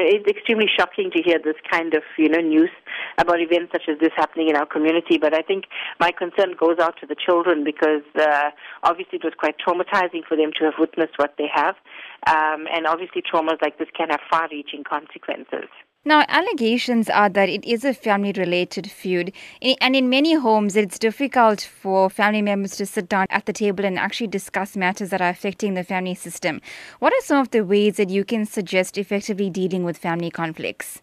It's extremely shocking to hear this kind of, you know, news about events such as this happening in our community. But I think my concern goes out to the children because uh, obviously it was quite traumatizing for them to have witnessed what they have. Um, and obviously traumas like this can have far-reaching consequences. Now, allegations are that it is a family related feud, and in many homes, it's difficult for family members to sit down at the table and actually discuss matters that are affecting the family system. What are some of the ways that you can suggest effectively dealing with family conflicts?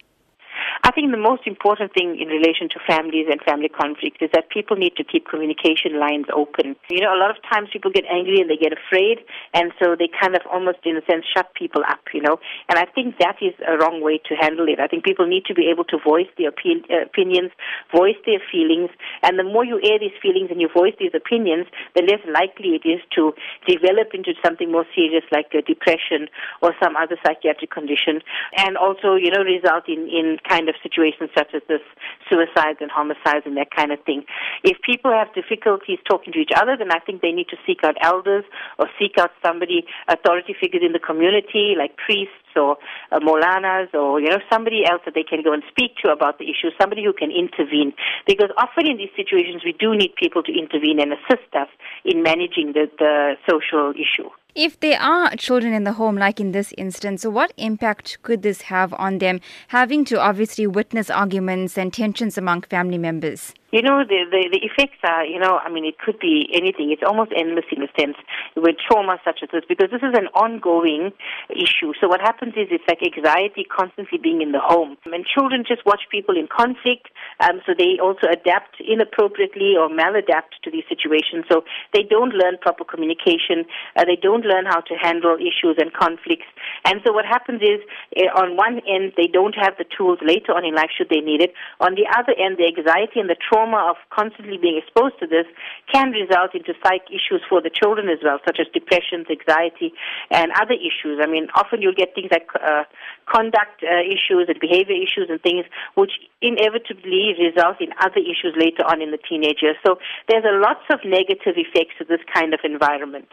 I think the most important thing in relation to families and family conflicts is that people need to keep communication lines open. You know, a lot of times people get angry and they get afraid, and so they kind of almost, in a sense, shut people up, you know. And I think that is a wrong way to handle it. I think people need to be able to voice their opi- uh, opinions, voice their feelings, and the more you air these feelings and you voice these opinions, the less likely it is to develop into something more serious like depression or some other psychiatric condition, and also, you know, result in, in kind of situations such as this, suicides and homicides and that kind of thing. If people have difficulties talking to each other, then I think they need to seek out elders or seek out somebody, authority figures in the community, like priests or uh, Molanas or, you know, somebody else that they can go and speak to about the issue, somebody who can intervene. Because often in these situations, we do need people to intervene and assist us in managing the, the social issue. If there are children in the home, like in this instance, what impact could this have on them, having to obviously witness arguments and tensions among family members? You know, the, the, the effects are, you know, I mean, it could be anything. It's almost endless in a sense with trauma such as this because this is an ongoing issue. So what happens is it's like anxiety constantly being in the home. And children just watch people in conflict, um, so they also adapt inappropriately or maladapt to these situations. So they don't learn proper communication. Uh, they don't learn how to handle issues and conflicts. And so what happens is, uh, on one end, they don't have the tools later on in life should they need it. On the other end, the anxiety and the trauma trauma of constantly being exposed to this can result into psych issues for the children as well, such as depressions, anxiety, and other issues. I mean, often you'll get things like uh, conduct uh, issues and behavior issues and things which inevitably result in other issues later on in the teenager. So there's a lots of negative effects to this kind of environment.